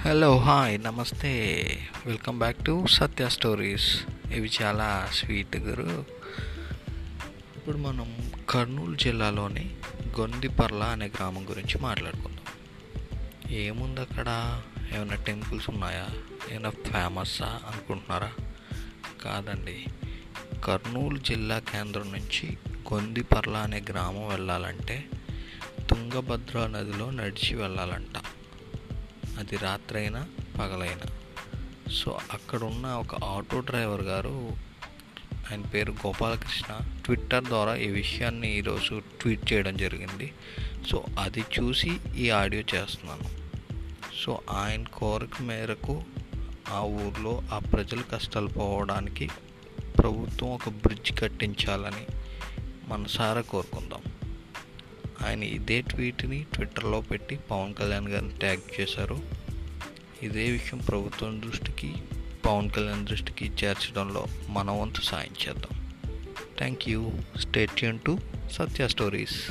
Hello hi నమస్తే. Welcome back to Satya stories ఇవి చాలా స్వీట్ గురు. ఇప్పుడు మనం కర్నూలు జిల్లాలోని గొందిపర్ల అనే గ్రామం గురించి మాట్లాడుకుందాం. ఏముంది అక్కడ? ఏమైనా టెంపుల్స్ ఉన్నాయా? ఏమైనా ఫేమస్సా అనుకుంటున్నారా? కాదండి. కర్నూలు జిల్లా కేంద్రం నుంచి గొందిపర్ల అనే గ్రామం వెళ్ళాలంటే తుంగభద్ర నదిలో నడిచి వెళ్ళాలంట. అది రాత్రైనా పగలైనా. సో అక్కడ ఉన్న ఒక ఆటో డ్రైవర్ గారు ఆయన పేరు గోపాలకృష్ణ ట్విట్టర్ ద్వారా ఈ విషయాన్ని ఈరోజు ట్వీట్ చేయడం జరిగింది. సో అది చూసి ఈ ఆడియో చేస్తున్నాను. సో ఆయన కోరిక మేరకు ఆ ఊర్లో ఆ ప్రజలు కష్టాలు పోవడానికి ప్రభుత్వం ఒక బ్రిడ్జ్ కట్టించాలని మనసారా కోరుకుందాం. ఆయన ఇదే ట్వీట్ని ట్విట్టర్లో పెట్టి పవన్ కళ్యాణ్ గారిని ట్యాగ్ చేశారు. ఇదే విషయం ప్రభుత్వం దృష్టికి పవన్ కళ్యాణ్ దృష్టికి చేర్చడంలో మన వంతు సాయం చేద్దాం. Thank you. State to Satya stories.